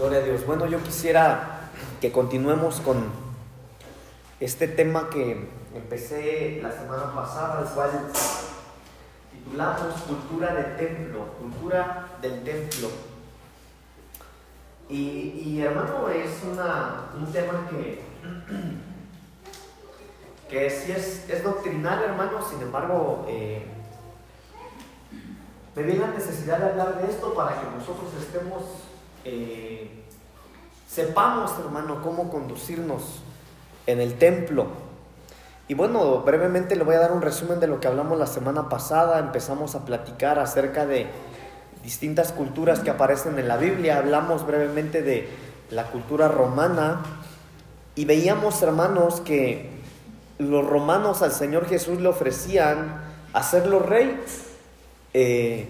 Gloria a Dios. Bueno, yo quisiera que continuemos con este tema que empecé la semana pasada, el cual titulamos Cultura de Templo, Cultura del Templo. Y, hermano, es un tema que, que sí es, doctrinal, hermano, sin embargo, eh, me viene la necesidad de hablar de esto para que nosotros estemos eh, sepamos, hermano, cómo conducirnos en el templo. Y bueno, brevemente le voy a dar un resumen de lo que hablamos la semana pasada. Empezamos a platicar acerca de distintas culturas que aparecen en la Biblia. Hablamos brevemente de la cultura romana y veíamos, hermanos, que los romanos al Señor Jesús le ofrecían hacerlo rey. Eh,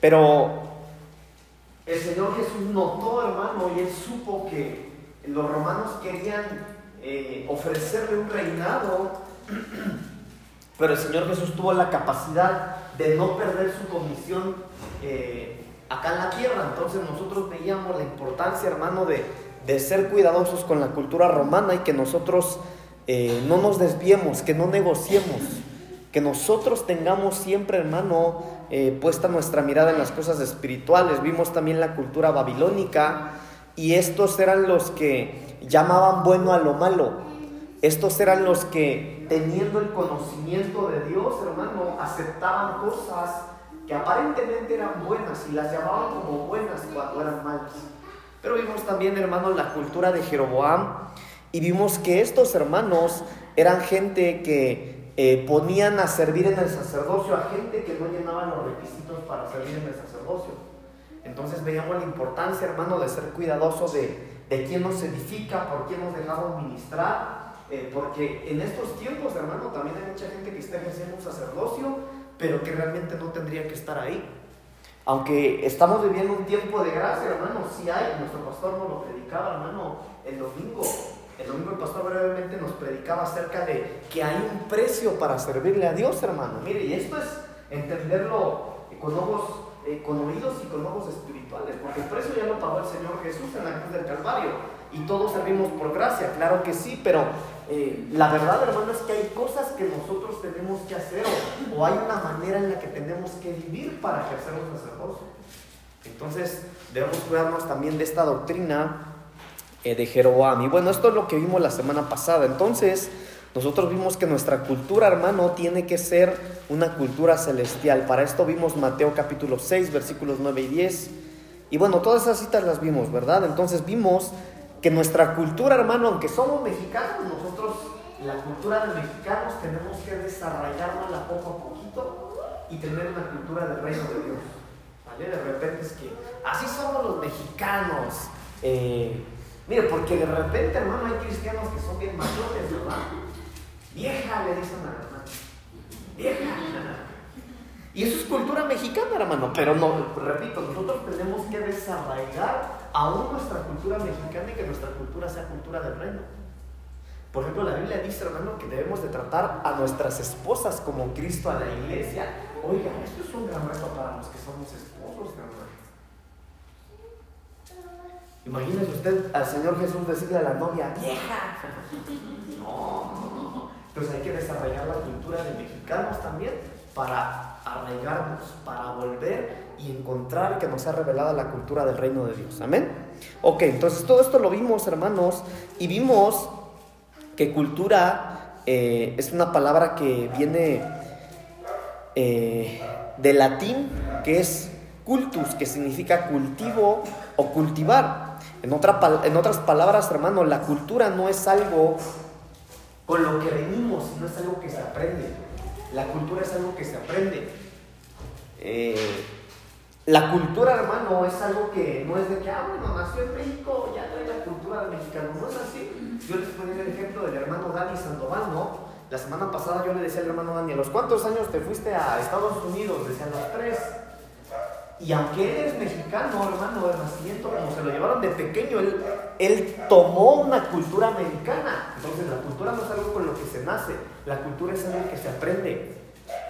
pero el Señor Jesús notó, hermano, y él supo que los romanos querían eh, ofrecerle un reinado, pero el Señor Jesús tuvo la capacidad de no perder su comisión eh, acá en la tierra. Entonces nosotros veíamos la importancia, hermano, de, de ser cuidadosos con la cultura romana y que nosotros eh, no nos desviemos, que no negociemos, que nosotros tengamos siempre, hermano, eh, puesta nuestra mirada en las cosas espirituales. Vimos también la cultura babilónica y estos eran los que llamaban bueno a lo malo. Estos eran los que, teniendo el conocimiento de Dios, hermano, aceptaban cosas que aparentemente eran buenas y las llamaban como buenas cuando eran malas. Pero vimos también, hermano, la cultura de Jeroboam y vimos que estos hermanos eran gente que eh, ponían a servir en el sacerdocio a gente que no llenaban los requisitos para servir en el sacerdocio. Entonces veíamos la importancia, hermano, de ser cuidadoso de, de quién nos edifica, por quién nos dejamos ministrar, eh, porque en estos tiempos, hermano, también hay mucha gente que está ejerciendo un sacerdocio, pero que realmente no tendría que estar ahí. Aunque estamos viviendo un tiempo de gracia, hermano, sí hay, nuestro pastor nos lo predicaba, hermano, el domingo, el domingo el pastor brevemente nos predicaba acerca de que hay un precio para servirle a Dios, hermano. Mire, y esto es entenderlo con ojos, eh, con oídos y con ojos espirituales, porque el precio ya lo pagó el Señor Jesús en la cruz del Calvario. Y todos servimos por gracia, claro que sí, pero eh, la verdad, hermano, es que hay cosas que nosotros tenemos que hacer o, o hay una manera en la que tenemos que vivir para ejercer un sacerdocio. Entonces, debemos cuidarnos también de esta doctrina eh, de Jeroboam. Y bueno, esto es lo que vimos la semana pasada. Entonces, nosotros vimos que nuestra cultura, hermano, tiene que ser una cultura celestial. Para esto vimos Mateo capítulo 6, versículos 9 y 10. Y bueno, todas esas citas las vimos, ¿verdad? Entonces vimos que nuestra cultura, hermano, aunque somos mexicanos, nosotros, la cultura de mexicanos, tenemos que desarrollarla poco a poquito y tener una cultura del reino de Dios. ¿Vale? De repente es que así somos los mexicanos. Eh, Mire, porque de repente, hermano, hay cristianos que son bien mayores, ¿verdad? Vieja, le dicen a la hermana. Vieja. Y eso es cultura mexicana, hermano. Pero no, repito, nosotros tenemos que desarraigar aún nuestra cultura mexicana y que nuestra cultura sea cultura del reino. Por ejemplo, la Biblia dice, hermano, que debemos de tratar a nuestras esposas como Cristo a la iglesia. Oiga, esto es un gran reto para los que somos esposos, hermano. Imagínese usted al Señor Jesús decirle a la novia, vieja. No, Entonces hay que desarrollar la cultura de mexicanos también para arraigarnos, para volver y encontrar que nos ha revelado la cultura del reino de Dios. Amén. Ok, entonces todo esto lo vimos, hermanos, y vimos que cultura eh, es una palabra que viene eh, de latín, que es cultus, que significa cultivo o cultivar. En, en otras palabras, hermano, la cultura no es algo con lo que venimos, no es algo que se aprende. La cultura es algo que se aprende. Eh, la cultura, hermano, es algo que no es de que, ah, bueno, nació en México, ya trae la cultura del mexicano. No es así. Yo les ponía el ejemplo del hermano Dani Sandoval, ¿no? La semana pasada yo le decía al hermano Dani, ¿a los cuántos años te fuiste a Estados Unidos? Decían los tres. Y aunque él es mexicano, hermano, de nacimiento, como se lo llevaron de pequeño, él, tomó una cultura americana. Entonces la cultura no es algo con lo que se nace, la cultura es algo que se aprende.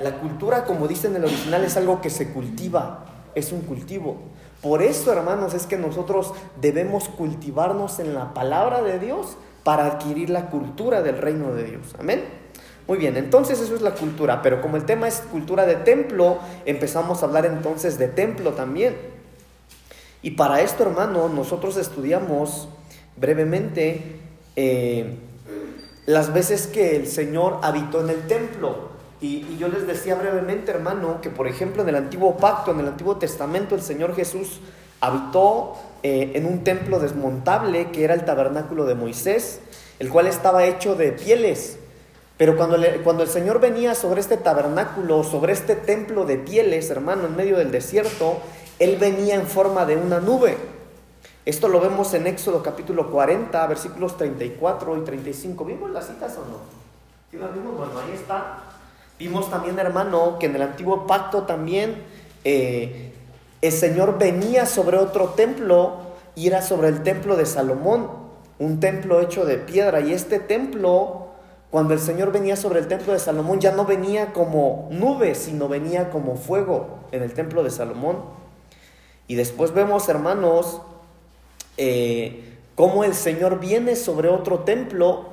La cultura, como dice en el original, es algo que se cultiva, es un cultivo. Por eso, hermanos, es que nosotros debemos cultivarnos en la palabra de Dios para adquirir la cultura del reino de Dios. Amén. Muy bien, entonces eso es la cultura, pero como el tema es cultura de templo, empezamos a hablar entonces de templo también. Y para esto, hermano, nosotros estudiamos brevemente eh, las veces que el Señor habitó en el templo. Y, yo les decía brevemente, hermano, que por ejemplo en el antiguo pacto, en el antiguo testamento, el Señor Jesús habitó eh, en un templo desmontable que era el tabernáculo de Moisés, el cual estaba hecho de pieles. Pero cuando, cuando el Señor venía sobre este tabernáculo, sobre este templo de pieles, hermano, en medio del desierto, Él venía en forma de una nube. Esto lo vemos en Éxodo capítulo 40, versículos 34 y 35. ¿Vimos las citas o no? ¿Sí las vimos? Bueno, ahí está. Vimos también, hermano, que en el antiguo pacto también eh, el Señor venía sobre otro templo y era sobre el templo de Salomón, un templo hecho de piedra. Y este templo, cuando el Señor venía sobre el templo de Salomón, ya no venía como nube, sino venía como fuego en el templo de Salomón. Y después vemos, hermanos, eh, cómo el Señor viene sobre otro templo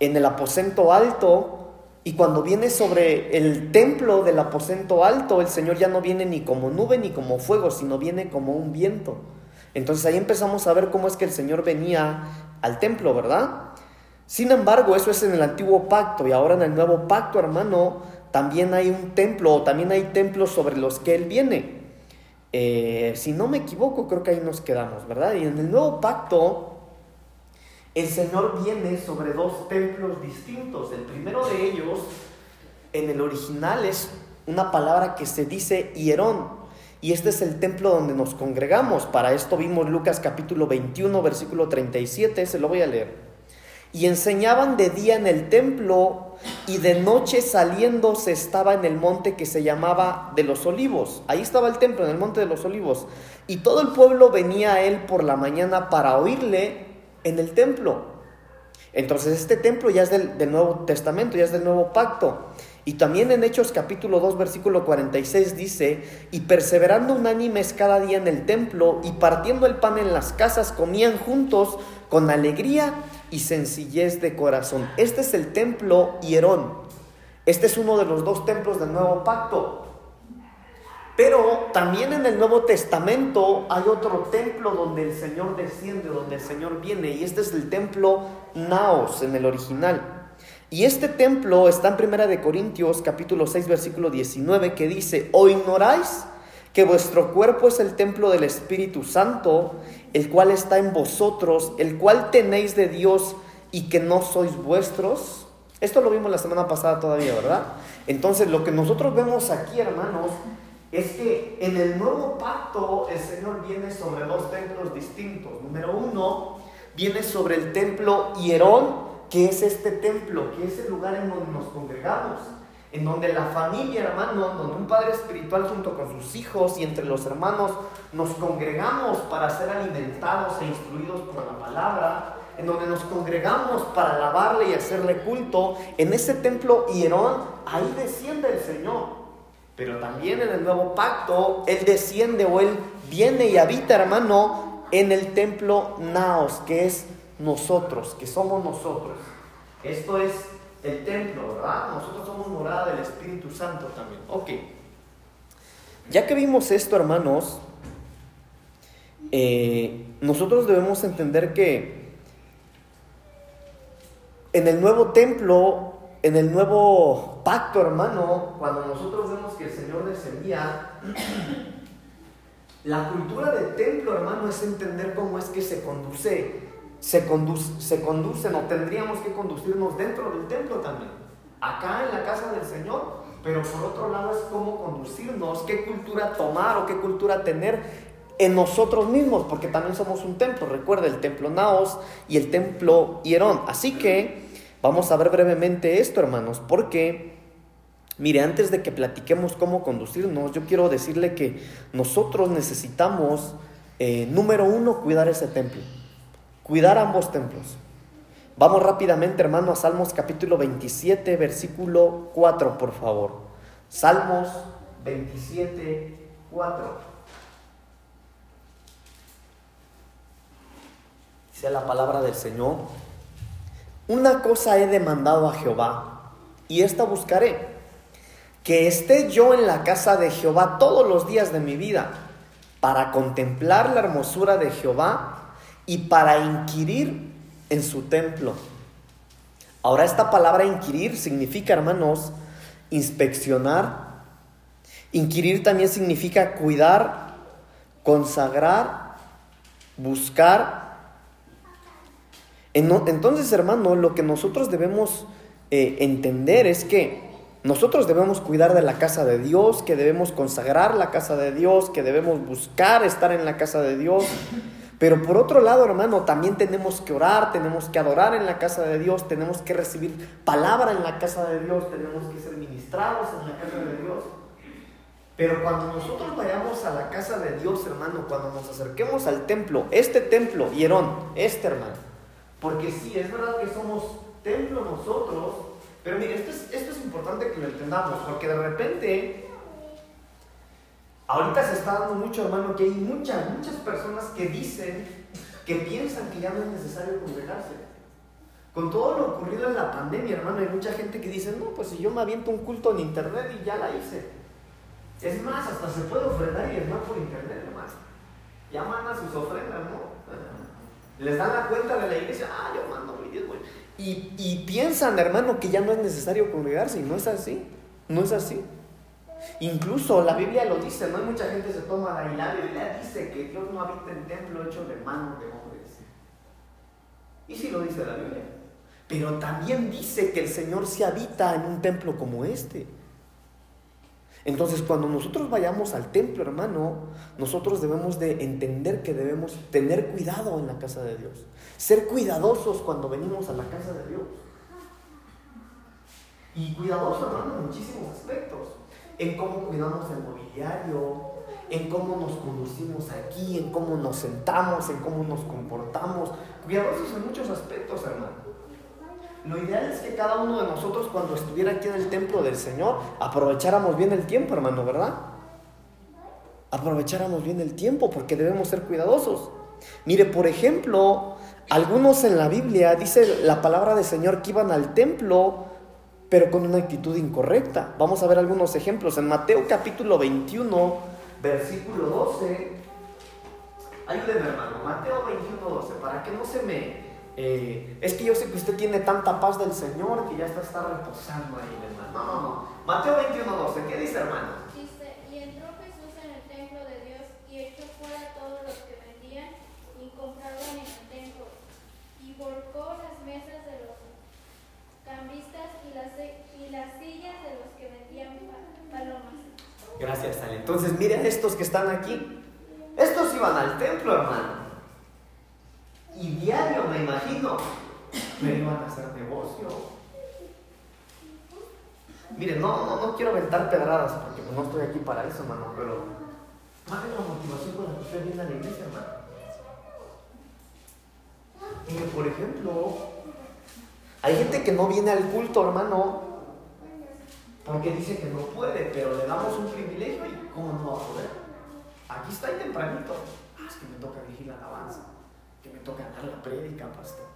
en el aposento alto y cuando viene sobre el templo del aposento alto, el Señor ya no viene ni como nube ni como fuego, sino viene como un viento. Entonces ahí empezamos a ver cómo es que el Señor venía al templo, ¿verdad? Sin embargo, eso es en el antiguo pacto y ahora en el nuevo pacto, hermano, también hay un templo o también hay templos sobre los que Él viene. Eh, si no me equivoco, creo que ahí nos quedamos, ¿verdad? Y en el nuevo pacto, el Señor viene sobre dos templos distintos. El primero de ellos, en el original, es una palabra que se dice hierón. Y este es el templo donde nos congregamos. Para esto vimos Lucas capítulo 21, versículo 37, se lo voy a leer. Y enseñaban de día en el templo y de noche saliendo se estaba en el monte que se llamaba de los olivos. Ahí estaba el templo, en el monte de los olivos. Y todo el pueblo venía a él por la mañana para oírle en el templo. Entonces este templo ya es del, Nuevo Testamento, ya es del Nuevo Pacto. Y también en Hechos capítulo 2 versículo 46 dice, y perseverando unánimes cada día en el templo y partiendo el pan en las casas, comían juntos con alegría y sencillez de corazón. Este es el templo Hierón. Este es uno de los dos templos del Nuevo Pacto. Pero también en el Nuevo Testamento hay otro templo donde el Señor desciende, donde el Señor viene, y este es el templo Naos en el original. Y este templo está en Primera de Corintios capítulo 6 versículo 19 que dice, "¿O ignoráis que vuestro cuerpo es el templo del Espíritu Santo, el cual está en vosotros, el cual tenéis de Dios y que no sois vuestros?" Esto lo vimos la semana pasada todavía, ¿verdad? Entonces, lo que nosotros vemos aquí, hermanos, es que en el nuevo pacto el Señor viene sobre dos templos distintos. Número uno, viene sobre el templo Hierón, que es este templo, que es el lugar en donde nos congregamos, en donde la familia, hermano, donde un padre espiritual junto con sus hijos y entre los hermanos nos congregamos para ser alimentados e instruidos por la palabra, en donde nos congregamos para alabarle y hacerle culto, en ese templo Hierón, ahí desciende el Señor. Pero también en el nuevo pacto, Él desciende o Él viene y habita, hermano, en el templo Naos, que es nosotros, que somos nosotros. Esto es el templo, ¿verdad? Nosotros somos morada del Espíritu Santo también. Ok. Ya que vimos esto, hermanos, eh, nosotros debemos entender que en el nuevo templo en el nuevo pacto, hermano, cuando nosotros vemos que el Señor descendía, la cultura del templo, hermano, es entender cómo es que se conduce, se, conduce, se conducen o tendríamos que conducirnos dentro del templo también. Acá en la casa del Señor, pero por otro lado es cómo conducirnos, qué cultura tomar o qué cultura tener en nosotros mismos, porque también somos un templo. Recuerda el templo Naos y el templo Hierón. Así que Vamos a ver brevemente esto, hermanos, porque, mire, antes de que platiquemos cómo conducirnos, yo quiero decirle que nosotros necesitamos, eh, número uno, cuidar ese templo, Cuidar ambos templos. Vamos rápidamente, hermano, a Salmos capítulo 27, versículo 4, por favor. Salmos 27, 4. Dice la palabra del Señor. Una cosa he demandado a Jehová, y esta buscaré, que esté yo en la casa de Jehová todos los días de mi vida, para contemplar la hermosura de Jehová y para inquirir en su templo. Ahora esta palabra inquirir significa, hermanos, inspeccionar. Inquirir también significa cuidar, consagrar, buscar. Entonces, hermano, lo que nosotros debemos eh, entender es que nosotros debemos cuidar de la casa de Dios, que debemos consagrar la casa de Dios, que debemos buscar estar en la casa de Dios. Pero por otro lado, hermano, también tenemos que orar, tenemos que adorar en la casa de Dios, tenemos que recibir palabra en la casa de Dios, tenemos que ser ministrados en la casa de Dios. Pero cuando nosotros vayamos a la casa de Dios, hermano, cuando nos acerquemos al templo, este templo, Hierón, este hermano, porque sí, es verdad que somos templo nosotros, pero mire, esto es, esto es importante que lo entendamos, porque de repente, ahorita se está dando mucho, hermano, que hay muchas, muchas personas que dicen, que piensan que ya no es necesario congregarse. Con todo lo ocurrido en la pandemia, hermano, hay mucha gente que dice, no, pues si yo me aviento un culto en internet y ya la hice. Es más, hasta se puede ofrendar y es más por internet, hermano. Ya mandan sus ofrendas, ¿no? Les dan la cuenta de la iglesia, ah, yo mando mi diezmo. Y, piensan, hermano, que ya no es necesario congregarse y no es así. No es así. Incluso la Biblia lo dice, no hay mucha gente se toma y la Biblia dice que Dios no habita en templo hecho de manos de hombres. Y sí lo dice la Biblia. Pero también dice que el Señor se habita en un templo como este. Entonces, cuando nosotros vayamos al templo, hermano, nosotros debemos de entender que debemos tener cuidado en la casa de Dios. Ser cuidadosos cuando venimos a la casa de Dios. Y cuidadosos, hermano, en muchísimos aspectos. En cómo cuidamos el mobiliario, en cómo nos conducimos aquí, en cómo nos sentamos, en cómo nos comportamos. Cuidadosos en muchos aspectos, hermano. Lo ideal es que cada uno de nosotros cuando estuviera aquí en el templo del Señor aprovecháramos bien el tiempo, hermano, ¿verdad? Aprovecháramos bien el tiempo porque debemos ser cuidadosos. Mire, por ejemplo, algunos en la Biblia dice la palabra del Señor que iban al templo pero con una actitud incorrecta. Vamos a ver algunos ejemplos. En Mateo capítulo 21, versículo 12. Ayúdeme hermano, Mateo 21, 12, para que no se me eh, es que yo sé que usted tiene tanta paz del Señor que ya está, está reposando ahí, hermano. No, no, no. Mateo 21, 12, ¿qué dice, hermano? Dice, y entró Jesús en el templo de Dios y echó fuera a todos los que vendían y compraban en el templo y volcó las mesas de los cambistas y las, y las sillas de los que vendían palomas. Gracias, Ale. Entonces, miren estos que están aquí. Estos iban al templo, hermano y diario, me imagino, me iban a hacer negocio. Mire, no, no, quiero aventar pedradas porque no estoy aquí para eso, hermano, pero ¿cuál es la motivación con la que usted viene a la iglesia, hermano? Mire, por ejemplo, hay gente que no viene al culto, hermano, porque dice que no puede, pero le damos un privilegio y ¿cómo no va a poder? Aquí está ahí tempranito. Ah, es que me toca vigilar alabanza que me toca dar la prédica, pastor.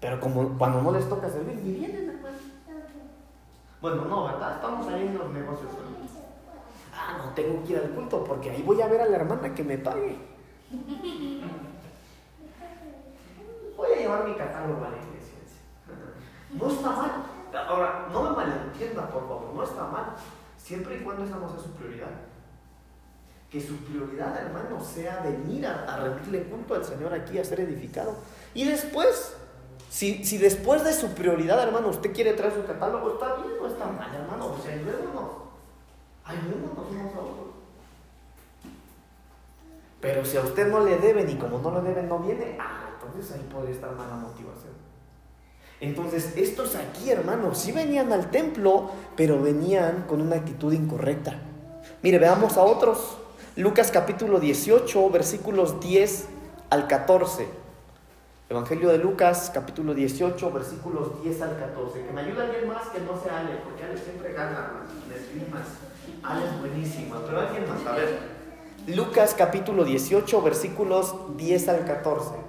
Pero como cuando no les toca servir, ni vienen, hermano. Bueno, no, ¿verdad? Estamos ahí en los negocios. Ah, no tengo que ir al culto porque ahí voy a ver a la hermana que me pague. Voy a llevar mi catálogo a la iglesia. No está mal. Ahora, no me malentienda, por favor, no está mal. Siempre y cuando estamos a su prioridad que su prioridad, hermano, sea venir a, rendirle culto al Señor aquí, a ser edificado. Y después, si, si, después de su prioridad, hermano, usted quiere traer su catálogo, está bien, no está mal, hermano. O sea, ayudémonos. Ayudémonos unos a otros. Pero si a usted no le deben y como no le deben, no viene, ah, entonces ahí puede estar mala motivación. Entonces, estos aquí, hermanos, sí venían al templo, pero venían con una actitud incorrecta. Mire, veamos a otros. Lucas capítulo 18, versículos 10 al 14. Evangelio de Lucas capítulo 18, versículos 10 al 14. Que me ayude alguien más que no sea Ale, porque Ale siempre gana las más. Ale es buenísima, pero alguien más. A ver. Lucas capítulo 18, versículos 10 al 14.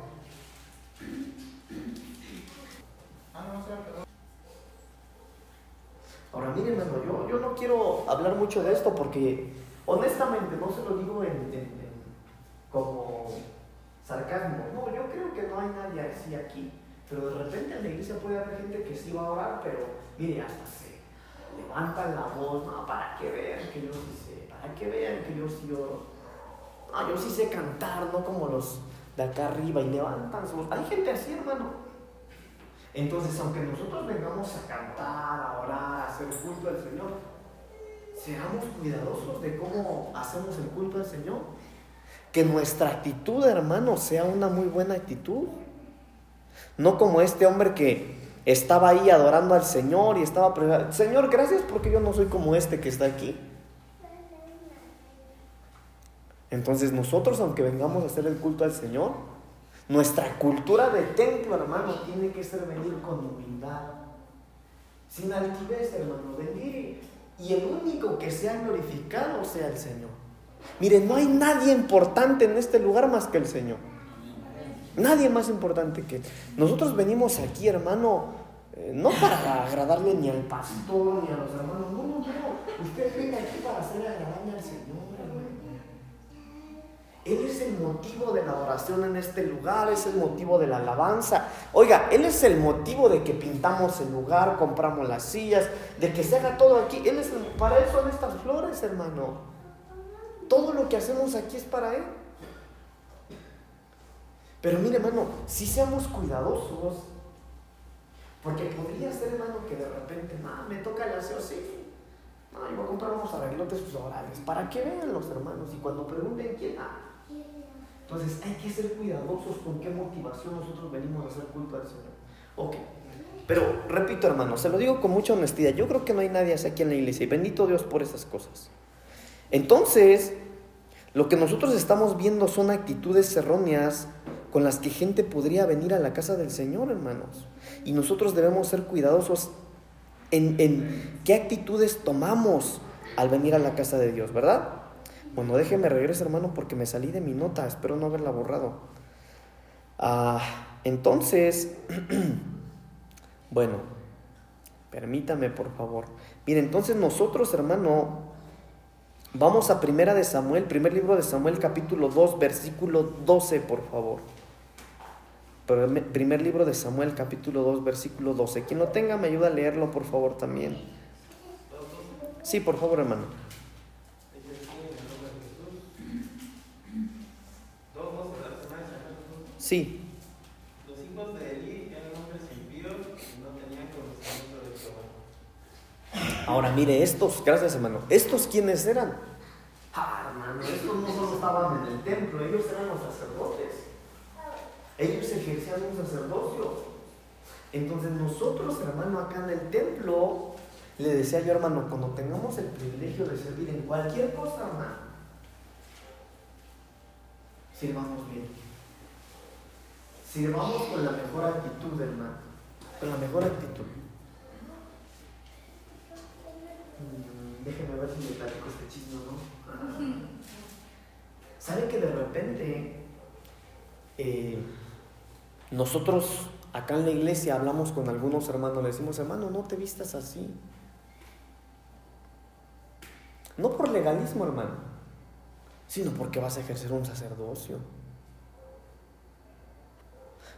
Ahora, hermano, yo, yo no quiero hablar mucho de esto porque, honestamente, no se lo digo en, como sarcasmo. No, yo creo que no hay nadie así aquí. Pero de repente en la iglesia puede haber gente que sí va a orar, pero mire, hasta se levantan la voz, no, para que vean que yo sí sé, para que vean que yo sí oro. No, yo sí sé cantar, no como los de acá arriba y levantan su voz. Hay gente así, hermano. Entonces, aunque nosotros vengamos a cantar, a orar, a hacer culto al Señor, seamos cuidadosos de cómo hacemos el culto al Señor. Que nuestra actitud, hermano, sea una muy buena actitud. No como este hombre que estaba ahí adorando al Señor y estaba Señor, gracias porque yo no soy como este que está aquí. Entonces nosotros, aunque vengamos a hacer el culto al Señor, nuestra cultura de templo, hermano, tiene que ser venir con humildad, sin altivez, hermano, venir y el único que sea glorificado sea el Señor. Miren, no hay nadie importante en este lugar más que el Señor. Nadie más importante que nosotros venimos aquí, hermano, eh, no para agradarle ni al pastor ni a los hermanos. No, no, no. Usted viene aquí para hacer agradable al Señor. Él es el motivo de la adoración en este lugar, es el motivo de la alabanza. Oiga, Él es el motivo de que pintamos el lugar, compramos las sillas, de que se haga todo aquí. Él es para Él son estas flores, hermano. Todo lo que hacemos aquí es para Él. Pero mire, hermano, si seamos cuidadosos, porque podría ser, hermano, que de repente, no, me toca el aseo, sí. No, yo voy a comprar unos arreglotes orales para que vean los hermanos y cuando pregunten quién, ah, entonces hay que ser cuidadosos con qué motivación nosotros venimos a hacer culto al Señor. Ok. Pero repito, hermano, se lo digo con mucha honestidad. Yo creo que no hay nadie así aquí en la iglesia y bendito Dios por esas cosas. Entonces, lo que nosotros estamos viendo son actitudes erróneas con las que gente podría venir a la casa del Señor, hermanos. Y nosotros debemos ser cuidadosos en, en qué actitudes tomamos al venir a la casa de Dios, ¿verdad? Bueno, déjeme regresar, hermano, porque me salí de mi nota. Espero no haberla borrado. Ah, entonces, bueno, permítame, por favor. Mire, entonces nosotros, hermano, vamos a Primera de Samuel, primer libro de Samuel, capítulo 2, versículo 12, por favor. Primer libro de Samuel, capítulo 2, versículo 12. Quien lo tenga, me ayuda a leerlo, por favor, también. Sí, por favor, hermano. Sí. Los hijos de Eli eran hombres impíos y no tenían conocimiento de Jehová. Ahora mire, estos, gracias hermano, ¿estos quiénes eran? Ah, hermano, estos no solo estaban en el templo, ellos eran los sacerdotes. Ellos ejercían un sacerdocio. Entonces nosotros, hermano, acá en el templo, le decía yo, hermano, cuando tengamos el privilegio de servir en cualquier cosa, hermano, sirvamos bien. Sirvamos con la mejor actitud, hermano. Con la mejor actitud. Mm, déjeme ver si me platico este chisme no. ¿Sabe que de repente eh, nosotros acá en la iglesia hablamos con algunos hermanos, le decimos, hermano, no te vistas así? No por legalismo, hermano, sino porque vas a ejercer un sacerdocio.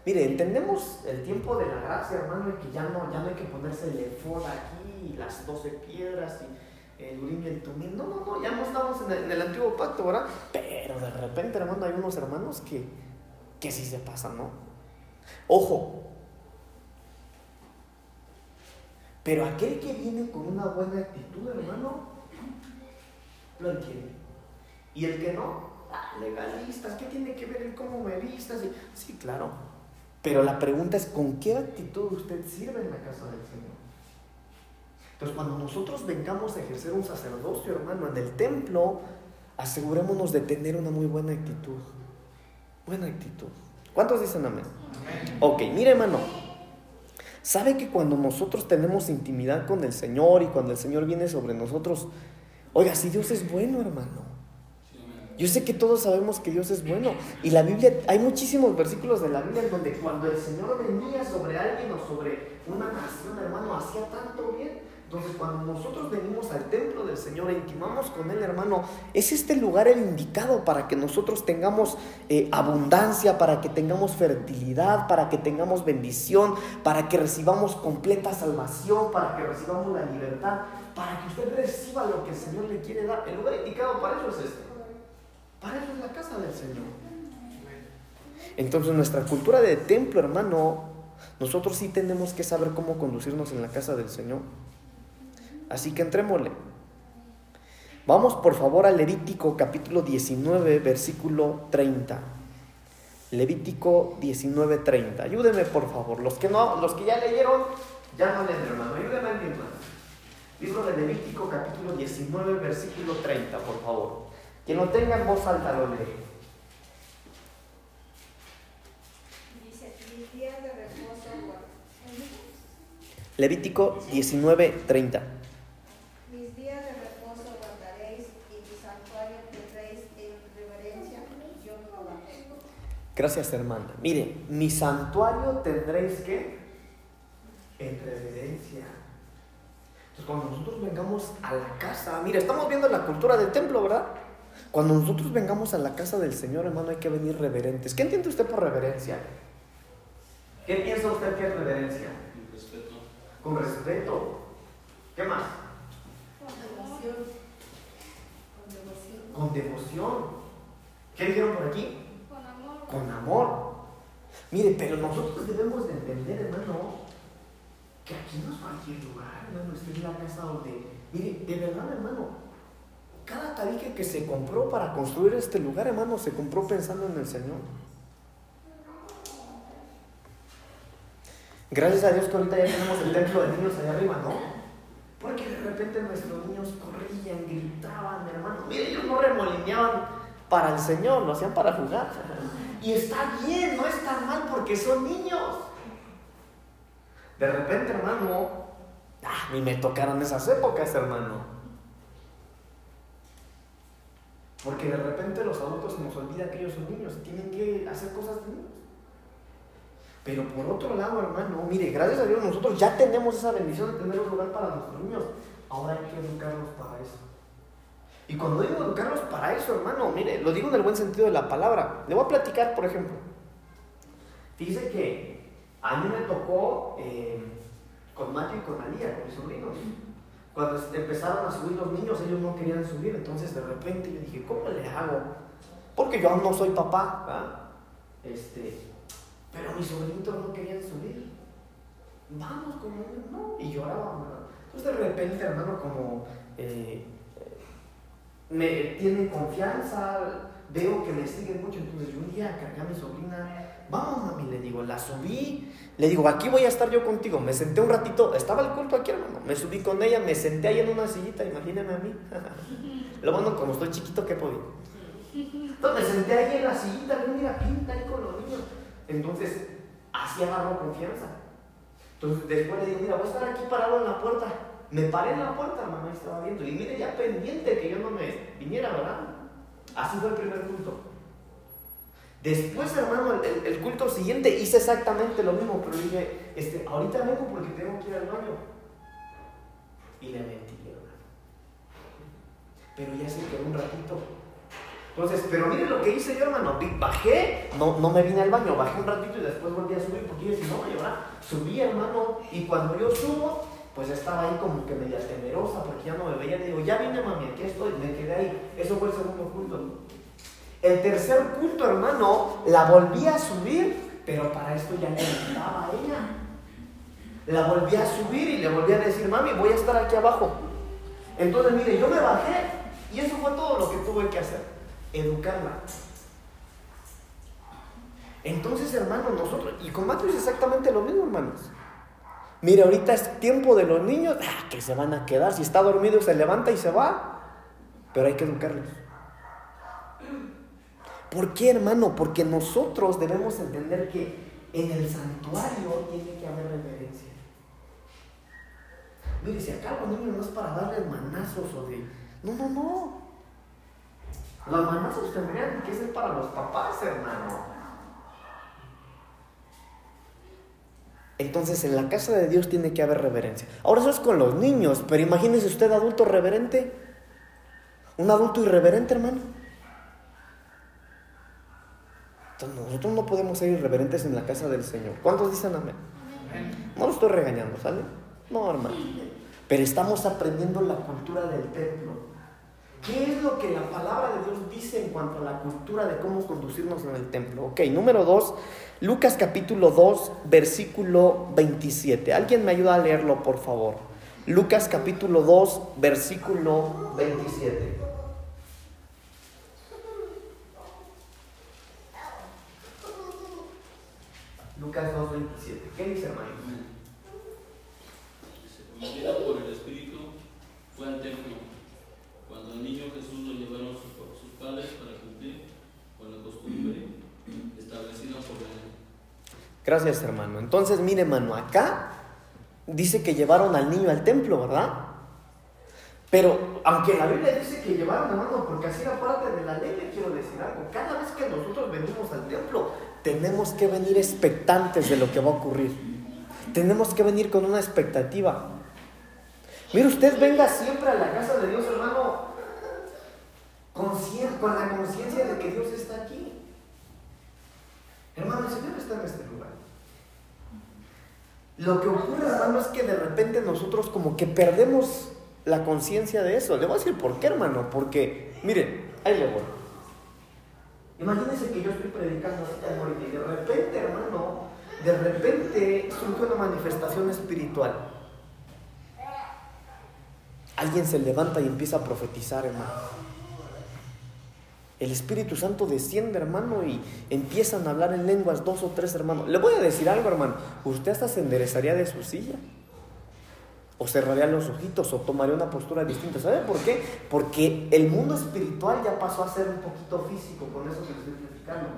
Mire, entendemos el tiempo de la gracia, hermano, y que ya no, ya no hay que ponerse el efod aquí, y las doce piedras, y el urim y el tumín. No, no, no, ya no estamos en el, antiguo pacto, ¿verdad? Pero de repente, hermano, hay unos hermanos que, que sí se pasan, ¿no? Ojo. Pero aquel que viene con una buena actitud, hermano, lo entiende. Y el que no, ah, legalistas, ¿qué tiene que ver el cómo me vistas? Sí, claro. Pero la pregunta es, ¿con qué actitud usted sirve en la casa del Señor? Entonces, cuando nosotros vengamos a ejercer un sacerdocio, hermano, en el templo, asegurémonos de tener una muy buena actitud. Buena actitud. ¿Cuántos dicen amén? amén? Ok, mire, hermano. ¿Sabe que cuando nosotros tenemos intimidad con el Señor y cuando el Señor viene sobre nosotros, oiga, si Dios es bueno, hermano, yo sé que todos sabemos que Dios es bueno. Y la Biblia, hay muchísimos versículos de la Biblia en donde cuando el Señor venía sobre alguien o sobre una nación, hermano, hacía tanto bien. Entonces, cuando nosotros venimos al templo del Señor e intimamos con Él, hermano, es este lugar el indicado para que nosotros tengamos eh, abundancia, para que tengamos fertilidad, para que tengamos bendición, para que recibamos completa salvación, para que recibamos la libertad, para que usted reciba lo que el Señor le quiere dar. El lugar indicado para eso es este. Para eso es la casa del Señor. Entonces, nuestra cultura de templo, hermano, nosotros sí tenemos que saber cómo conducirnos en la casa del Señor. Así que entrémosle. Vamos por favor a Levítico capítulo 19, versículo 30. Levítico 19, 30. Ayúdenme por favor. Los que, no, los que ya leyeron, ya no leen, hermano. Ayúdenme a. Libro de Levítico capítulo 19, versículo 30, por favor. Quien lo tenga en voz alta lo lee. Dice, mis días de reposo Levítico 19, 30. mis días de reposo guardaréis y mi santuario tendréis en reverencia, yo Jehová. Gracias, hermana. Mire, mi santuario tendréis que en reverencia. Entonces, cuando nosotros vengamos a la casa, mire, estamos viendo la cultura del templo, ¿verdad? Cuando nosotros vengamos a la casa del Señor, hermano, hay que venir reverentes. ¿Qué entiende usted por reverencia? ¿Qué piensa usted que es reverencia? Respeto. Con respeto. ¿Qué más? Devoción. Con devoción. Con devoción. ¿Qué dijeron por aquí? Con amor. con amor. Mire, pero nosotros debemos de entender, hermano, que aquí no es cualquier lugar, hermano, esta es la casa donde, mire, de verdad, hermano, cada tabique que se compró para construir este lugar, hermano, se compró pensando en el Señor. Gracias a Dios que ahorita ya tenemos el templo de niños allá arriba, ¿no? Porque de repente nuestros niños corrían, gritaban, hermano. Mire, ellos no remolineaban para el Señor, lo hacían para jugar. Y está bien, no está mal porque son niños. De repente, hermano, ah, ni me tocaron esas épocas, hermano. Porque de repente los adultos se nos olvida que ellos son niños y tienen que hacer cosas de niños. Pero por otro lado, hermano, mire, gracias a Dios nosotros ya tenemos esa bendición de tener un lugar para nuestros niños. Ahora hay que educarlos para eso. Y cuando digo educarlos para eso, hermano, mire, lo digo en el buen sentido de la palabra. Le voy a platicar, por ejemplo. Dice que a mí me tocó eh, con Matthew y con Alía, con mis sobrinos. Cuando empezaron a subir los niños, ellos no querían subir. Entonces, de repente, yo dije, ¿cómo le hago? Porque yo no soy papá. Este, pero mis sobrinitos no querían subir. Vamos con ellos, no. Y lloraban. Entonces, de repente, hermano, como eh, me tienen confianza, veo que me siguen mucho. Entonces, yo un día cargué a mi sobrina, vamos, mami, le digo, la subí. Le digo, aquí voy a estar yo contigo. Me senté un ratito, estaba el culto aquí, hermano. Me subí con ella, me senté ahí en una sillita, imagínense a mí. Lo bueno, como estoy chiquito, ¿qué podía? Entonces me senté ahí en la sillita, mira, pinta ahí con los niños. Entonces, así agarró confianza. Entonces, después le digo, mira, voy a estar aquí parado en la puerta. Me paré en la puerta, mamá estaba viendo. Y mire, ya pendiente que yo no me viniera, ¿verdad? Así fue el primer culto. Después, hermano, el, culto siguiente hice exactamente lo mismo, pero dije, este, ahorita vengo porque tengo que ir al baño. Y le mentí, hermano. Pero ya se quedó un ratito. Entonces, pero mire lo que hice yo, hermano. Bajé, no, no me vine al baño, bajé un ratito y después volví a subir porque decía, no, y ahora subí, hermano. Y cuando yo subo, pues estaba ahí como que media temerosa porque ya no me veía. Le digo, ya vine, mami, aquí estoy. Me quedé ahí. Eso fue el segundo culto. El tercer culto, hermano, la volví a subir, pero para esto ya necesitaba a ella. La volví a subir y le volví a decir, mami, voy a estar aquí abajo. Entonces, mire, yo me bajé y eso fue todo lo que tuve que hacer, educarla. Entonces, hermano, nosotros, y con Mateo es exactamente lo mismo, hermanos. Mire, ahorita es tiempo de los niños, ah, que se van a quedar, si está dormido se levanta y se va, pero hay que educarlos. ¿Por qué, hermano? Porque nosotros debemos entender que en el santuario tiene que haber reverencia. Mire, si acá los niños no es para darles manazos o de... No, no, no. Los manazos tendrían que ser para los papás, hermano. Entonces en la casa de Dios tiene que haber reverencia. Ahora eso es con los niños, pero imagínese usted adulto reverente. Un adulto irreverente, hermano. Entonces nosotros no podemos ser irreverentes en la casa del Señor. ¿Cuántos dicen amén? No lo estoy regañando, ¿sale? No, hermano. Pero estamos aprendiendo la cultura del templo. ¿Qué es lo que la palabra de Dios dice en cuanto a la cultura de cómo conducirnos en el templo? Ok, número dos, Lucas capítulo 2, versículo 27. ¿Alguien me ayuda a leerlo, por favor? Lucas capítulo 2, versículo 27. Lucas 2, 27. ¿Qué dice, hermano? Conducido por el Espíritu, fue al templo. Cuando el niño Jesús lo llevaron sus, sus padres para cumplir con la costumbre establecida por él. Gracias, hermano. Entonces, mire, hermano, acá dice que llevaron al niño al templo, ¿verdad? Pero, aunque la Biblia dice que llevaron, hermano, porque así era parte de la ley, le quiero decir algo. Cada vez que nosotros venimos al templo, tenemos que venir expectantes de lo que va a ocurrir. Tenemos que venir con una expectativa. Mire, usted venga siempre a la casa de Dios, hermano, con la conciencia de que Dios está aquí. Hermano, el Señor está en este lugar. Lo que ocurre, hermano, es que de repente nosotros como que perdemos la conciencia de eso. Le voy a decir por qué, hermano. Porque, miren, ahí le voy. Imagínense que yo estoy predicando este amor y de repente, hermano, de repente surge una manifestación espiritual. Alguien se levanta y empieza a profetizar, hermano. El Espíritu Santo desciende, hermano, y empiezan a hablar en lenguas dos o tres hermanos. Le voy a decir algo, hermano. Usted hasta se enderezaría de su silla. O cerraría los ojitos o tomaría una postura distinta. ¿Sabe por qué? Porque el mundo espiritual ya pasó a ser un poquito físico, con eso que estoy platicando.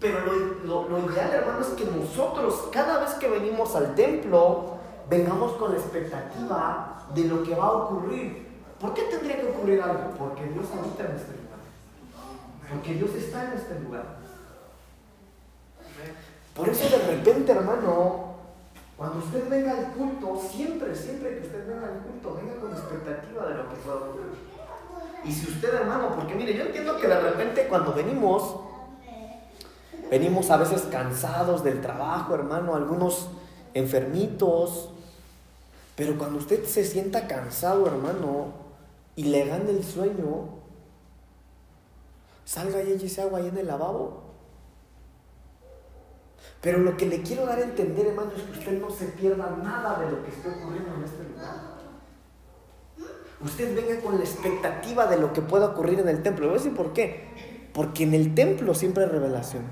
Pero lo, lo- lo ideal, hermano, es que nosotros, cada vez que venimos al templo, vengamos con la expectativa de lo que va a ocurrir. ¿Por qué tendría que ocurrir algo? Porque Dios habita en lugar. Porque Dios está en este lugar. Por eso de repente, hermano, cuando usted venga al culto, siempre, siempre que usted venga al culto, venga con expectativa de lo que pueda ocurrir. Y si usted, hermano, porque mire, yo entiendo que de repente cuando venimos, venimos a veces cansados del trabajo, hermano, algunos enfermitos, pero cuando usted se sienta cansado, hermano, y le gane el sueño, salga y échese agua ahí en el lavabo. Pero lo que le quiero dar a entender, hermano, es que usted no se pierda nada de lo que esté ocurriendo en este lugar. Usted venga con la expectativa de lo que pueda ocurrir en el templo. Voy a decir por qué. Porque en el templo siempre hay revelación.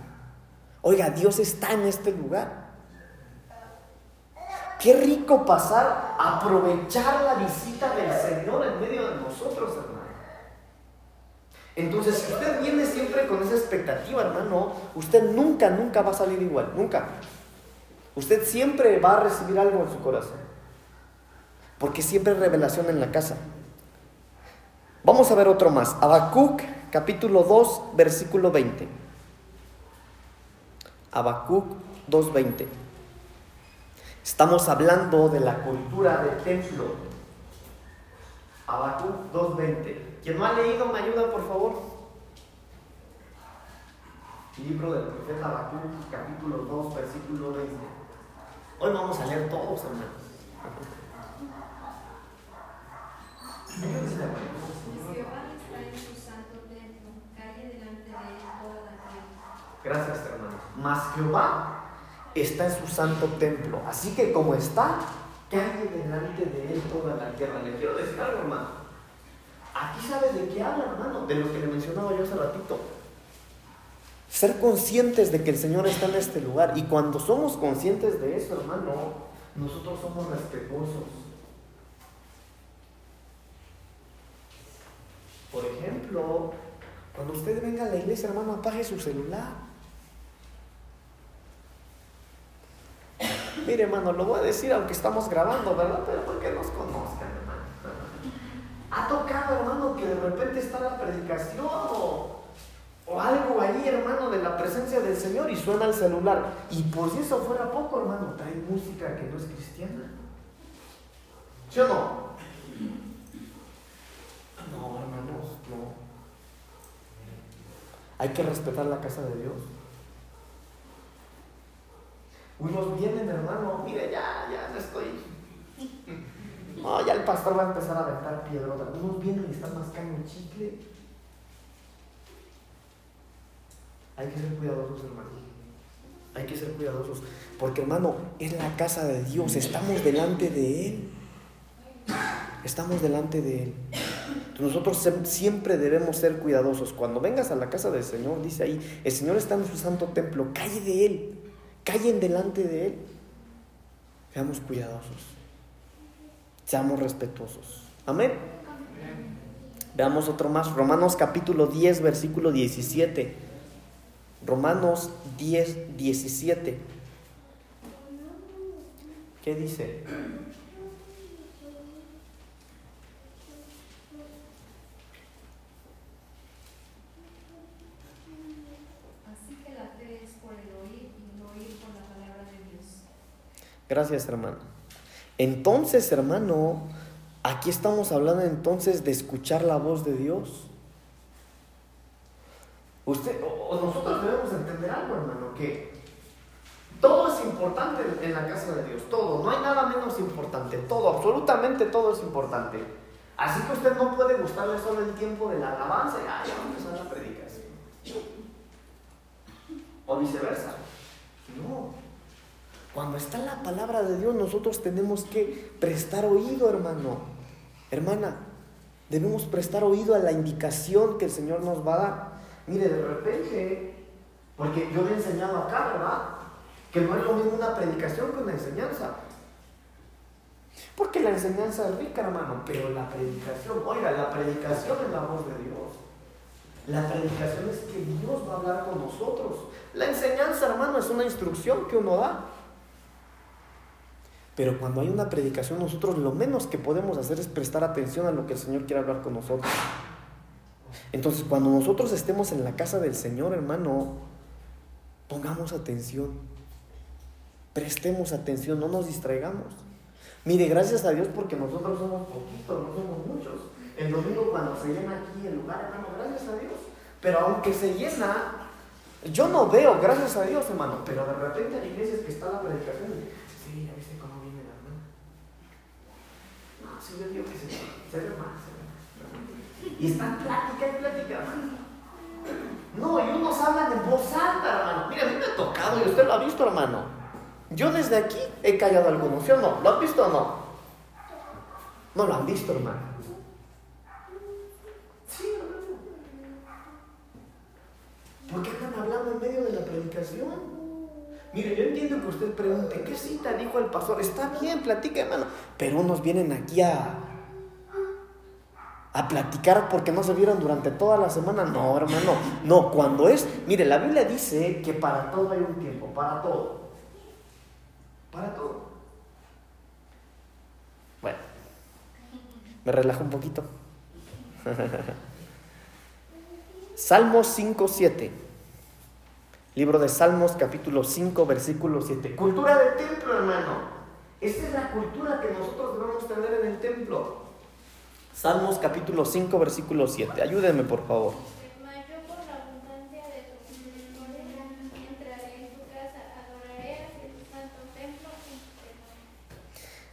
Oiga, Dios está en este lugar. Qué rico pasar aprovechar la visita del Señor en medio de nosotros, hermano. Entonces, si usted viene siempre con esa expectativa, hermano, usted nunca, nunca va a salir igual, nunca. Usted siempre va a recibir algo en su corazón. Porque siempre hay revelación en la casa. Vamos a ver otro más. Habacuc, capítulo 2, versículo 20. Habacuc 2.20. Estamos hablando de la cultura del templo. Habacuc 2.20. Quien no ha leído, me ayuda, por favor. Libro del profeta Habacuc, capítulo 2, versículo 20. Hoy vamos a leer todos, hermanos. Ayúdense, hermanos. Jehová está en su santo templo, calle delante de él toda la tierra. Gracias, hermanos. Mas Jehová está en su santo templo. Así que como está, calle delante de él toda la tierra. Le quiero decir algo, hermano. Aquí sabes de qué habla, hermano. De lo que le mencionaba yo hace ratito. Ser conscientes de que el Señor está en este lugar. Y cuando somos conscientes de eso, hermano, nosotros somos respetuosos. Por ejemplo, cuando usted venga a la iglesia, hermano, apague su celular. Mire, hermano, lo voy a decir aunque estamos grabando, ¿verdad? Pero porque nos conozcan. Ha tocado, hermano, que de repente está la predicación o, o algo ahí, hermano, de la presencia del Señor y suena el celular. Y por si eso fuera poco, hermano, trae música que no es cristiana. ¿Sí o no? No, hermanos, no. Hay que respetar la casa de Dios. Unos vienen, hermano, mire, ya, ya no estoy. No, ya el pastor va a empezar a aventar piedrotas. Unos vienen y están mascando un chicle. Hay que ser cuidadosos, hermano. Hay que ser cuidadosos. Porque, hermano, es la casa de Dios. Estamos delante de Él. Estamos delante de Él. Nosotros siempre debemos ser cuidadosos. Cuando vengas a la casa del Señor, dice ahí, el Señor está en su santo templo. Calle de Él. Callen delante de Él. Seamos cuidadosos. Seamos respetuosos. Amén. Veamos otro más. Romanos capítulo 10, versículo 17. Romanos 10, 17. ¿Qué dice? Gracias, hermano. Entonces, hermano, aquí estamos hablando entonces de escuchar la voz de Dios. Usted, o nosotros debemos entender algo, hermano, que todo es importante en la casa de Dios, todo, no hay nada menos importante, todo, absolutamente todo es importante. Así que usted no puede gustarle solo el tiempo de la alabanza y ya va a empezar la predicación. O viceversa. No, cuando está la palabra de Dios, nosotros tenemos que prestar oído, hermano. Hermana, debemos prestar oído a la indicación que el Señor nos va a dar. Mire, de repente, porque yo le he enseñado acá, ¿verdad? Que no es lo mismo una predicación que una enseñanza. Porque la enseñanza es rica, hermano, pero la predicación, oiga, la predicación es la voz de Dios. La predicación es que Dios va a hablar con nosotros. La enseñanza, hermano, es una instrucción que uno da. Pero cuando hay una predicación, nosotros lo menos que podemos hacer es prestar atención a lo que el Señor quiere hablar con nosotros. Entonces, cuando nosotros estemos en la casa del Señor, hermano, pongamos atención. Prestemos atención, no nos distraigamos. Mire, gracias a Dios porque nosotros somos poquitos, no somos muchos. El domingo cuando se llena aquí el lugar, hermano, gracias a Dios. Pero aunque se llena, yo no veo, gracias a Dios, hermano, pero de repente hay iglesias que está la predicación sí, a veces yo que se, se más, Y están plática y plática, hermano. No, y unos hablan en voz alta, hermano. Mira, a mí me ha tocado y usted lo ha visto, hermano. Yo desde aquí he callado a algunos, ¿sí o no? ¿Lo han visto o no? No lo han visto, hermano. Sí, hermano. ¿Por qué están hablando en medio de la predicación? Mire, yo entiendo que usted pregunte, ¿qué cita dijo el pastor? Está bien, platica, hermano. Pero unos vienen aquí a, a platicar porque no se vieron durante toda la semana. No, hermano. No, cuando es. Mire, la Biblia dice que para todo hay un tiempo, para todo. Para todo. Bueno, me relajo un poquito. Salmos 5, 7. Libro de Salmos, capítulo 5, versículo 7. Cultura de templo, hermano. Esa es la cultura que nosotros debemos tener en el templo. Salmos, capítulo 5, versículo 7. Ayúdenme, por favor.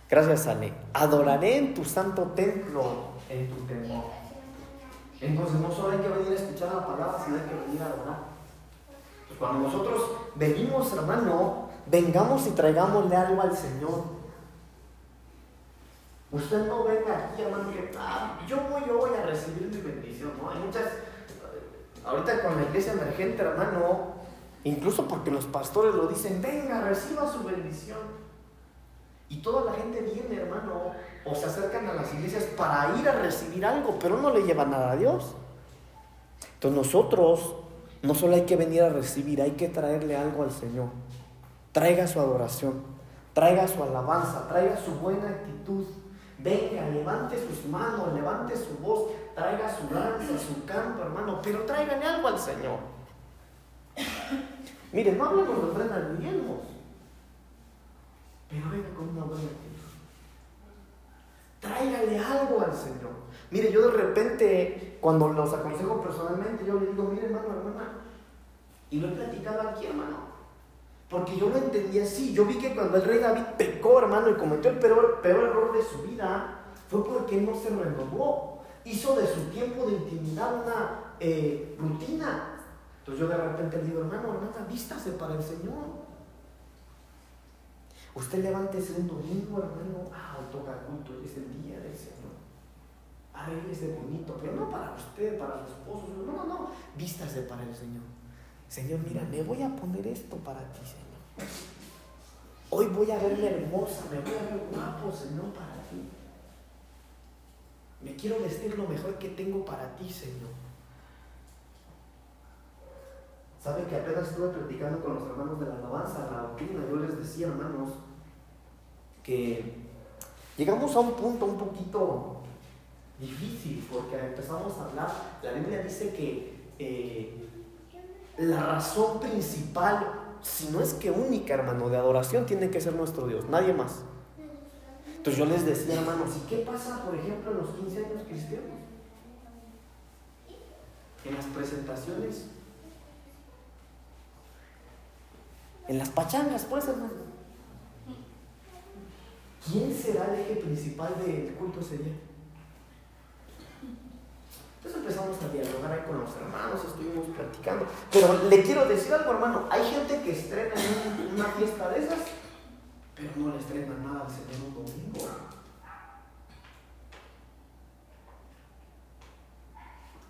Gracias, Ale. Adoraré en tu santo templo, en tu temor. Entonces no solo hay que venir a escuchar la palabra, sino hay que venir a adorar. Cuando nosotros venimos, hermano, vengamos y traigámosle algo al Señor. Usted no venga aquí, hermano, que ah, yo, voy, yo voy a recibir mi bendición, ¿no? Hay muchas, ahorita con la iglesia emergente, hermano, incluso porque los pastores lo dicen, venga, reciba su bendición. Y toda la gente viene, hermano, o se acercan a las iglesias para ir a recibir algo, pero no le lleva nada a Dios. Entonces nosotros no solo hay que venir a recibir, hay que traerle algo al Señor. Traiga su adoración, traiga su alabanza, traiga su buena actitud. Venga, levante sus manos, levante su voz, traiga su danza, su canto, hermano, pero tráigale algo al Señor. Miren, no hablemos de ofrendas ni pero venga con una buena actitud. Tráigale algo al Señor. Mire, yo de repente, cuando los aconsejo personalmente, yo le digo, mire hermano, hermana, y lo he platicado aquí, hermano. Porque yo lo entendí así. Yo vi que cuando el rey David pecó, hermano, y cometió el peor, error de su vida, fue porque no se renovó. Hizo de su tiempo de intimidad una eh, rutina. Entonces yo de repente le digo, hermano, hermana, vístase para el Señor. Usted levántese un domingo, hermano, ah, toca culto, es el día del Señor. Arréglese bonito, pero no para usted, para su esposo. No, no, no, vístase para el Señor. Señor, mira, me voy a poner esto para ti, Señor. Hoy voy a verme hermosa, me voy a ver guapo, Señor, para ti. Me quiero vestir lo mejor que tengo para ti, Señor. Saben que apenas estuve platicando con los hermanos de la alabanza, la doctrina, yo les decía, hermanos, que llegamos a un punto un poquito difícil, porque empezamos a hablar, la Biblia dice que eh, la razón principal, si no es que única, hermano, de adoración tiene que ser nuestro Dios, nadie más. Entonces yo les decía, hermanos, ¿y qué pasa, por ejemplo, en los 15 años cristianos? En las presentaciones. En las pachangas, pues, hermano. ¿Quién será el eje principal del culto ese día? Entonces empezamos a dialogar ahí con los hermanos, estuvimos platicando. Pero le quiero decir algo, hermano. Hay gente que estrena en una fiesta de esas, pero no le estrena nada al Señor un domingo.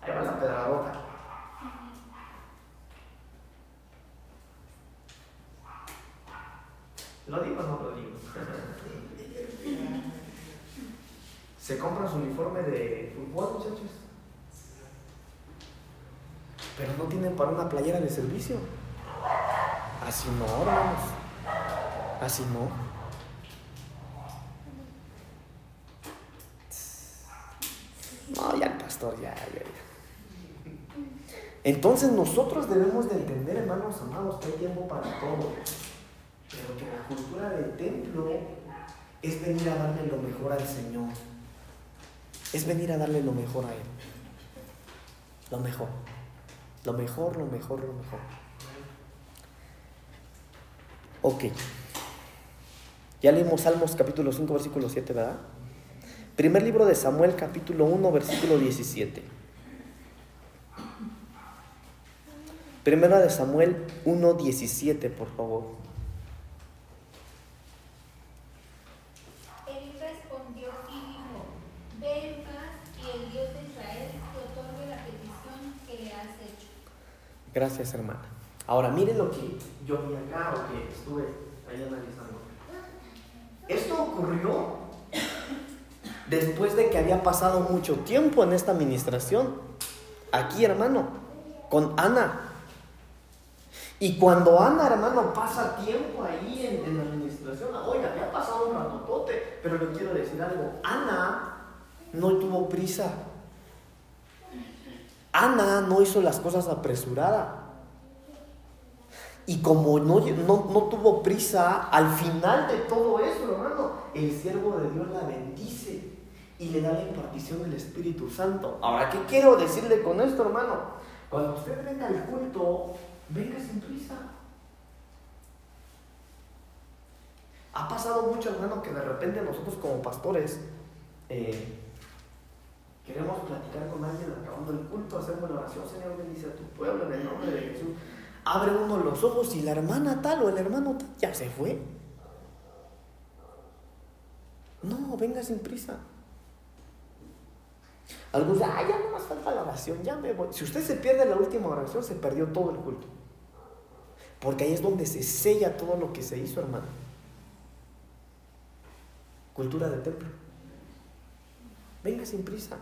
Ahí va la pedradota. ¿Lo digo o no lo digo? ¿Se compra su uniforme de fútbol, muchachos? pero no tienen para una playera de servicio. Así no, hermanos. Así no. No, ya el pastor, ya, ya, ya. Entonces nosotros debemos de entender, hermanos amados, que hay tiempo para todo. Pero que la cultura del templo es venir a darle lo mejor al Señor. Es venir a darle lo mejor a Él. Lo mejor. Lo mejor, lo mejor, lo mejor. Ok. Ya leímos Salmos capítulo 5, versículo 7, ¿verdad? Primer libro de Samuel capítulo 1, versículo 17. Primera de Samuel 1, 17, por favor. Gracias, hermana. Ahora, miren lo que yo vi acá o que estuve ahí analizando. Esto ocurrió después de que había pasado mucho tiempo en esta administración. Aquí, hermano, con Ana. Y cuando Ana, hermano, pasa tiempo ahí en, la administración, oiga, había pasado un ratotote, pero le quiero decir algo, Ana no tuvo prisa. Ana no hizo las cosas apresurada. Y como no, no, tuvo prisa, al final de todo eso, hermano, el siervo de Dios la bendice y le da la impartición del Espíritu Santo. Ahora, ¿qué quiero decirle con esto, hermano? Cuando usted venga al culto, venga sin prisa. Ha pasado mucho, hermano, que de repente nosotros como pastores eh, Queremos platicar con alguien acabando el culto, hacemos la oración, Señor, bendice a tu pueblo en el nombre de Jesús. Abre uno los ojos y la hermana tal o el hermano tal ya se fue. No, venga sin prisa. Algunos dicen, ah, ya no más falta la oración, ya me voy. Si usted se pierde la última oración, se perdió todo el culto. Porque ahí es donde se sella todo lo que se hizo, hermano. Cultura de templo. Venga sin prisa.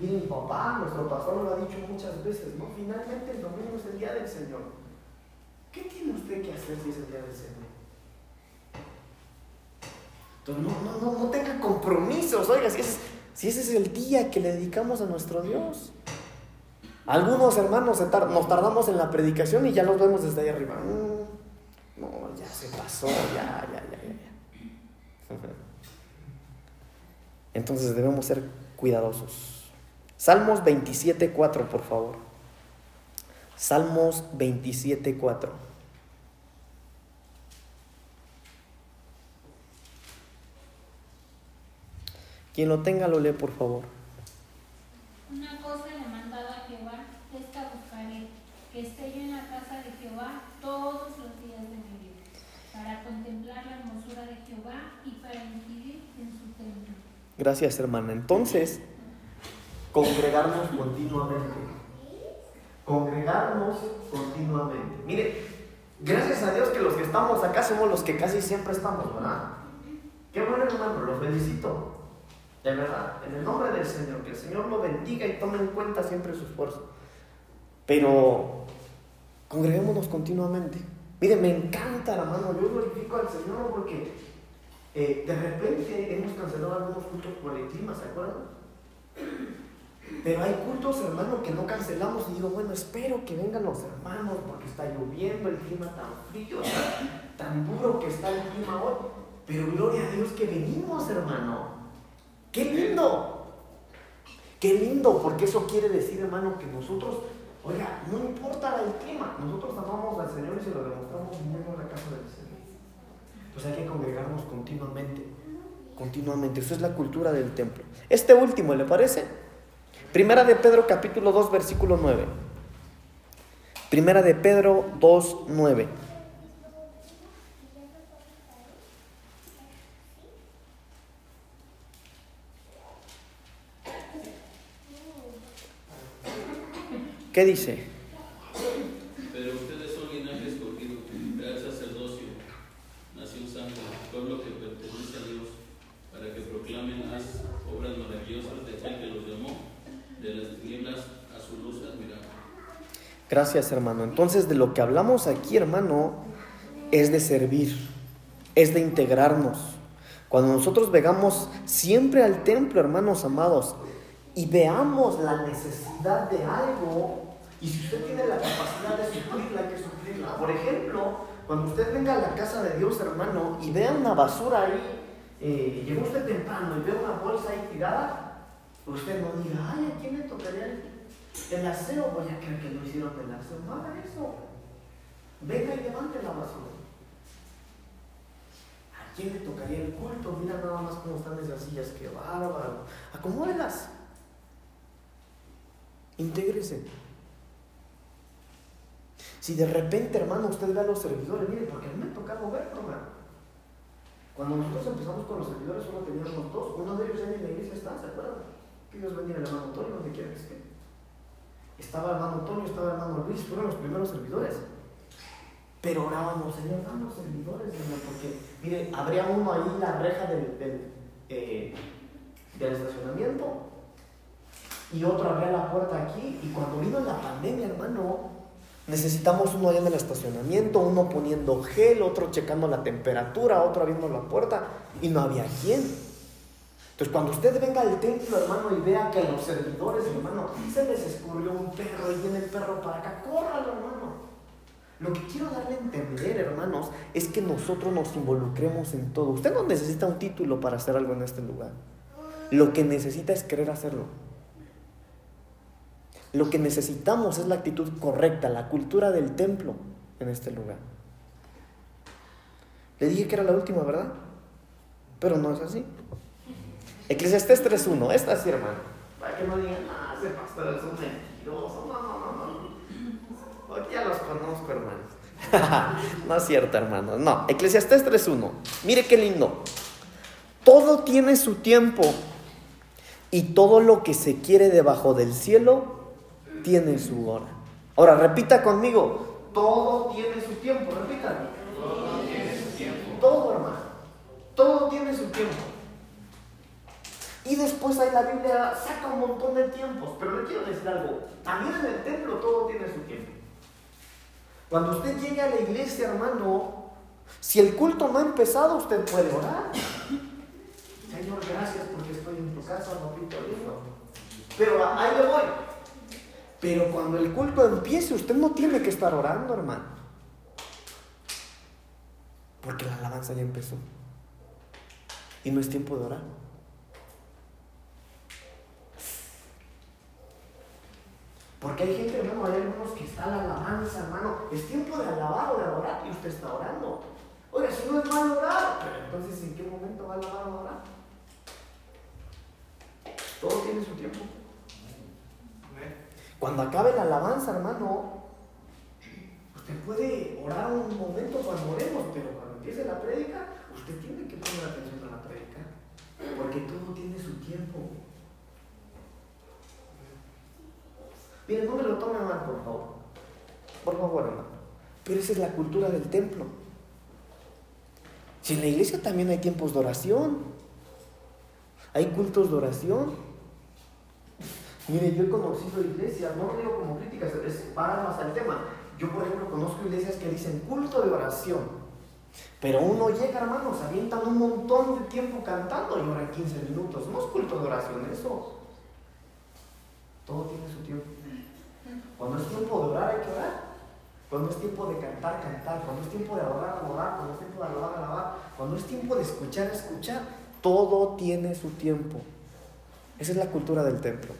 Y papá, nuestro pastor, lo ha dicho muchas veces, ¿no? Finalmente el domingo es el día del Señor. ¿Qué tiene usted que hacer si es el día del Señor? Entonces, no, no, no, no tenga compromisos, oiga, si ese, es, si ese es el día que le dedicamos a nuestro Dios. Algunos hermanos nos tardamos en la predicación y ya los vemos desde ahí arriba. Mm, no, ya se pasó, ya, ya, ya. ya. Entonces debemos ser cuidadosos. Salmos 27.4, por favor. Salmos 27.4. Quien lo tenga lo lee, por favor. Una cosa le mandaba a Jehová, esta buscaré, que esté yo en la casa de Jehová todos los días de mi vida, para contemplar la hermosura de Jehová y para incidir en su templo. Gracias, hermana. Entonces, congregarnos continuamente. Congregarnos continuamente. Mire, gracias a Dios que los que estamos acá somos los que casi siempre estamos, ¿verdad? Qué bueno, hermano, lo felicito. De verdad, en el nombre del Señor, que el Señor lo bendiga y tome en cuenta siempre su esfuerzo. Pero congreguémonos continuamente. Mire, me encanta, hermano, yo glorifico al Señor porque eh, de repente hemos cancelado algunos cultos por el clima, ¿se acuerdan? Pero hay cultos, hermano, que no cancelamos y digo, bueno, espero que vengan los hermanos porque está lloviendo, el clima tan frío, tan, duro que está el clima hoy. Pero gloria a Dios que venimos, hermano. ¡Qué lindo! ¡Qué lindo! Porque eso quiere decir, hermano, que nosotros, oiga, no importa el clima, nosotros amamos al Señor y se lo demostramos viniendo a la casa del Señor. Pues hay que congregarnos continuamente, continuamente. Eso es la cultura del templo. Este último, ¿le parece? Primera de Pedro capítulo 2 versículo 9. Primera de Pedro 2, 9. ¿Qué dice? Pero ustedes son linaje escogido, real sacerdocio, nación santa, pueblo que pertenece a Dios, para que proclamen las obras maravillosas de aquel que los llamó de las tinieblas a su luz admirable. Gracias, hermano. Entonces, de lo que hablamos aquí, hermano, es de servir, es de integrarnos. Cuando nosotros vengamos siempre al templo, hermanos amados, y veamos la necesidad de algo, y si usted tiene la capacidad de suplirla, hay que suplirla. Por ejemplo, cuando usted venga a la casa de Dios, hermano, y vea una basura ahí, eh, llegó usted temprano y ve una bolsa ahí tirada, usted no diga, ay, ¿a quién le tocaría el, el aseo? Voy a creer que no hicieron el aseo. No haga eso. Venga y levante la basura. ¿A quién le tocaría el culto? Mira nada más cómo están esas sillas, qué bárbaro. Acomódelas. Intégrese. Si de repente, hermano, usted ve a los servidores, mire, porque a mí me ha tocado hermano. Cuando nosotros empezamos con los servidores, solo teníamos dos. Uno de ellos ya en la iglesia está, ¿se acuerdan? Que Dios bendiga al hermano Antonio, donde quiera que esté. Estaba hermano Antonio, estaba hermano Luis, fueron los primeros servidores. Pero orábamos, Señor, danos servidores, Señor, porque, mire, habría uno ahí la reja del, del, eh, del estacionamiento y otro abría la puerta aquí. Y cuando vino la pandemia, hermano, necesitamos uno allá en el estacionamiento, uno poniendo gel, otro checando la temperatura, otro abriendo la puerta, y no había quien. Entonces, cuando usted venga al templo, hermano, y vea que los servidores, hermano, se les escurrió un perro y viene el perro para acá, córralo, hermano. Lo que quiero darle a entender, hermanos, es que nosotros nos involucremos en todo. Usted no necesita un título para hacer algo en este lugar. Lo que necesita es querer hacerlo. Lo que necesitamos es la actitud correcta, la cultura del templo en este lugar. Le dije que era la última, ¿verdad? Pero no es así. Eclesiastés 3.1, esta sí, hermano. Para que no digan, ah, ese pastor es un mentiroso. No, no, no, no. Aquí ya los conozco, hermanos. no es cierto, hermanos. No, Eclesiastés 3.1. Mire qué lindo. Todo tiene su tiempo y todo lo que se quiere debajo del cielo tiene su hora. Ahora, repita conmigo. Todo tiene su tiempo. Repita. Todo tiene su tiempo. Todo, hermano. Todo tiene su tiempo. Y después ahí la Biblia saca un montón de tiempos. Pero le quiero decir algo. También en el templo todo tiene su tiempo. Cuando usted llegue a la iglesia, hermano, si el culto no ha empezado, usted puede orar. Señor, gracias porque estoy en tu casa, papito lindo. Pero ahí le voy. Pero cuando el culto empiece, usted no tiene que estar orando, hermano. Porque la alabanza ya empezó. Y no es tiempo de orar. Porque hay gente, hermano, hay algunos que está la alabanza, hermano. Es tiempo de alabar o de adorar y usted está orando. Oiga, si no es malo orar, pero entonces ¿en qué momento va a alabar o orar? Todo tiene su tiempo. Cuando acabe la alabanza, hermano, usted puede orar un momento cuando oremos, pero cuando empiece la prédica, usted tiene que poner atención a la prédica. Porque todo tiene su tiempo. Miren, no me lo tomen mal, por favor. Por favor, hermano. Pero esa es la cultura del templo. Si en la iglesia también hay tiempos de oración, hay cultos de oración. Mire, yo he conocido iglesias, no lo digo como críticas, es para más al tema. Yo, por ejemplo, conozco iglesias que dicen culto de oración. Pero uno llega, hermanos, avientan un montón de tiempo cantando y oran 15 minutos. No es culto de oración eso. Todo tiene su tiempo. Cuando es tiempo de orar, hay que orar. Cuando es tiempo de cantar, cantar. Cuando es tiempo de adorar, adorar. Cuando es tiempo de alabar, alabar. Cuando es tiempo de escuchar, escuchar. Todo tiene su tiempo. Esa es la cultura del templo.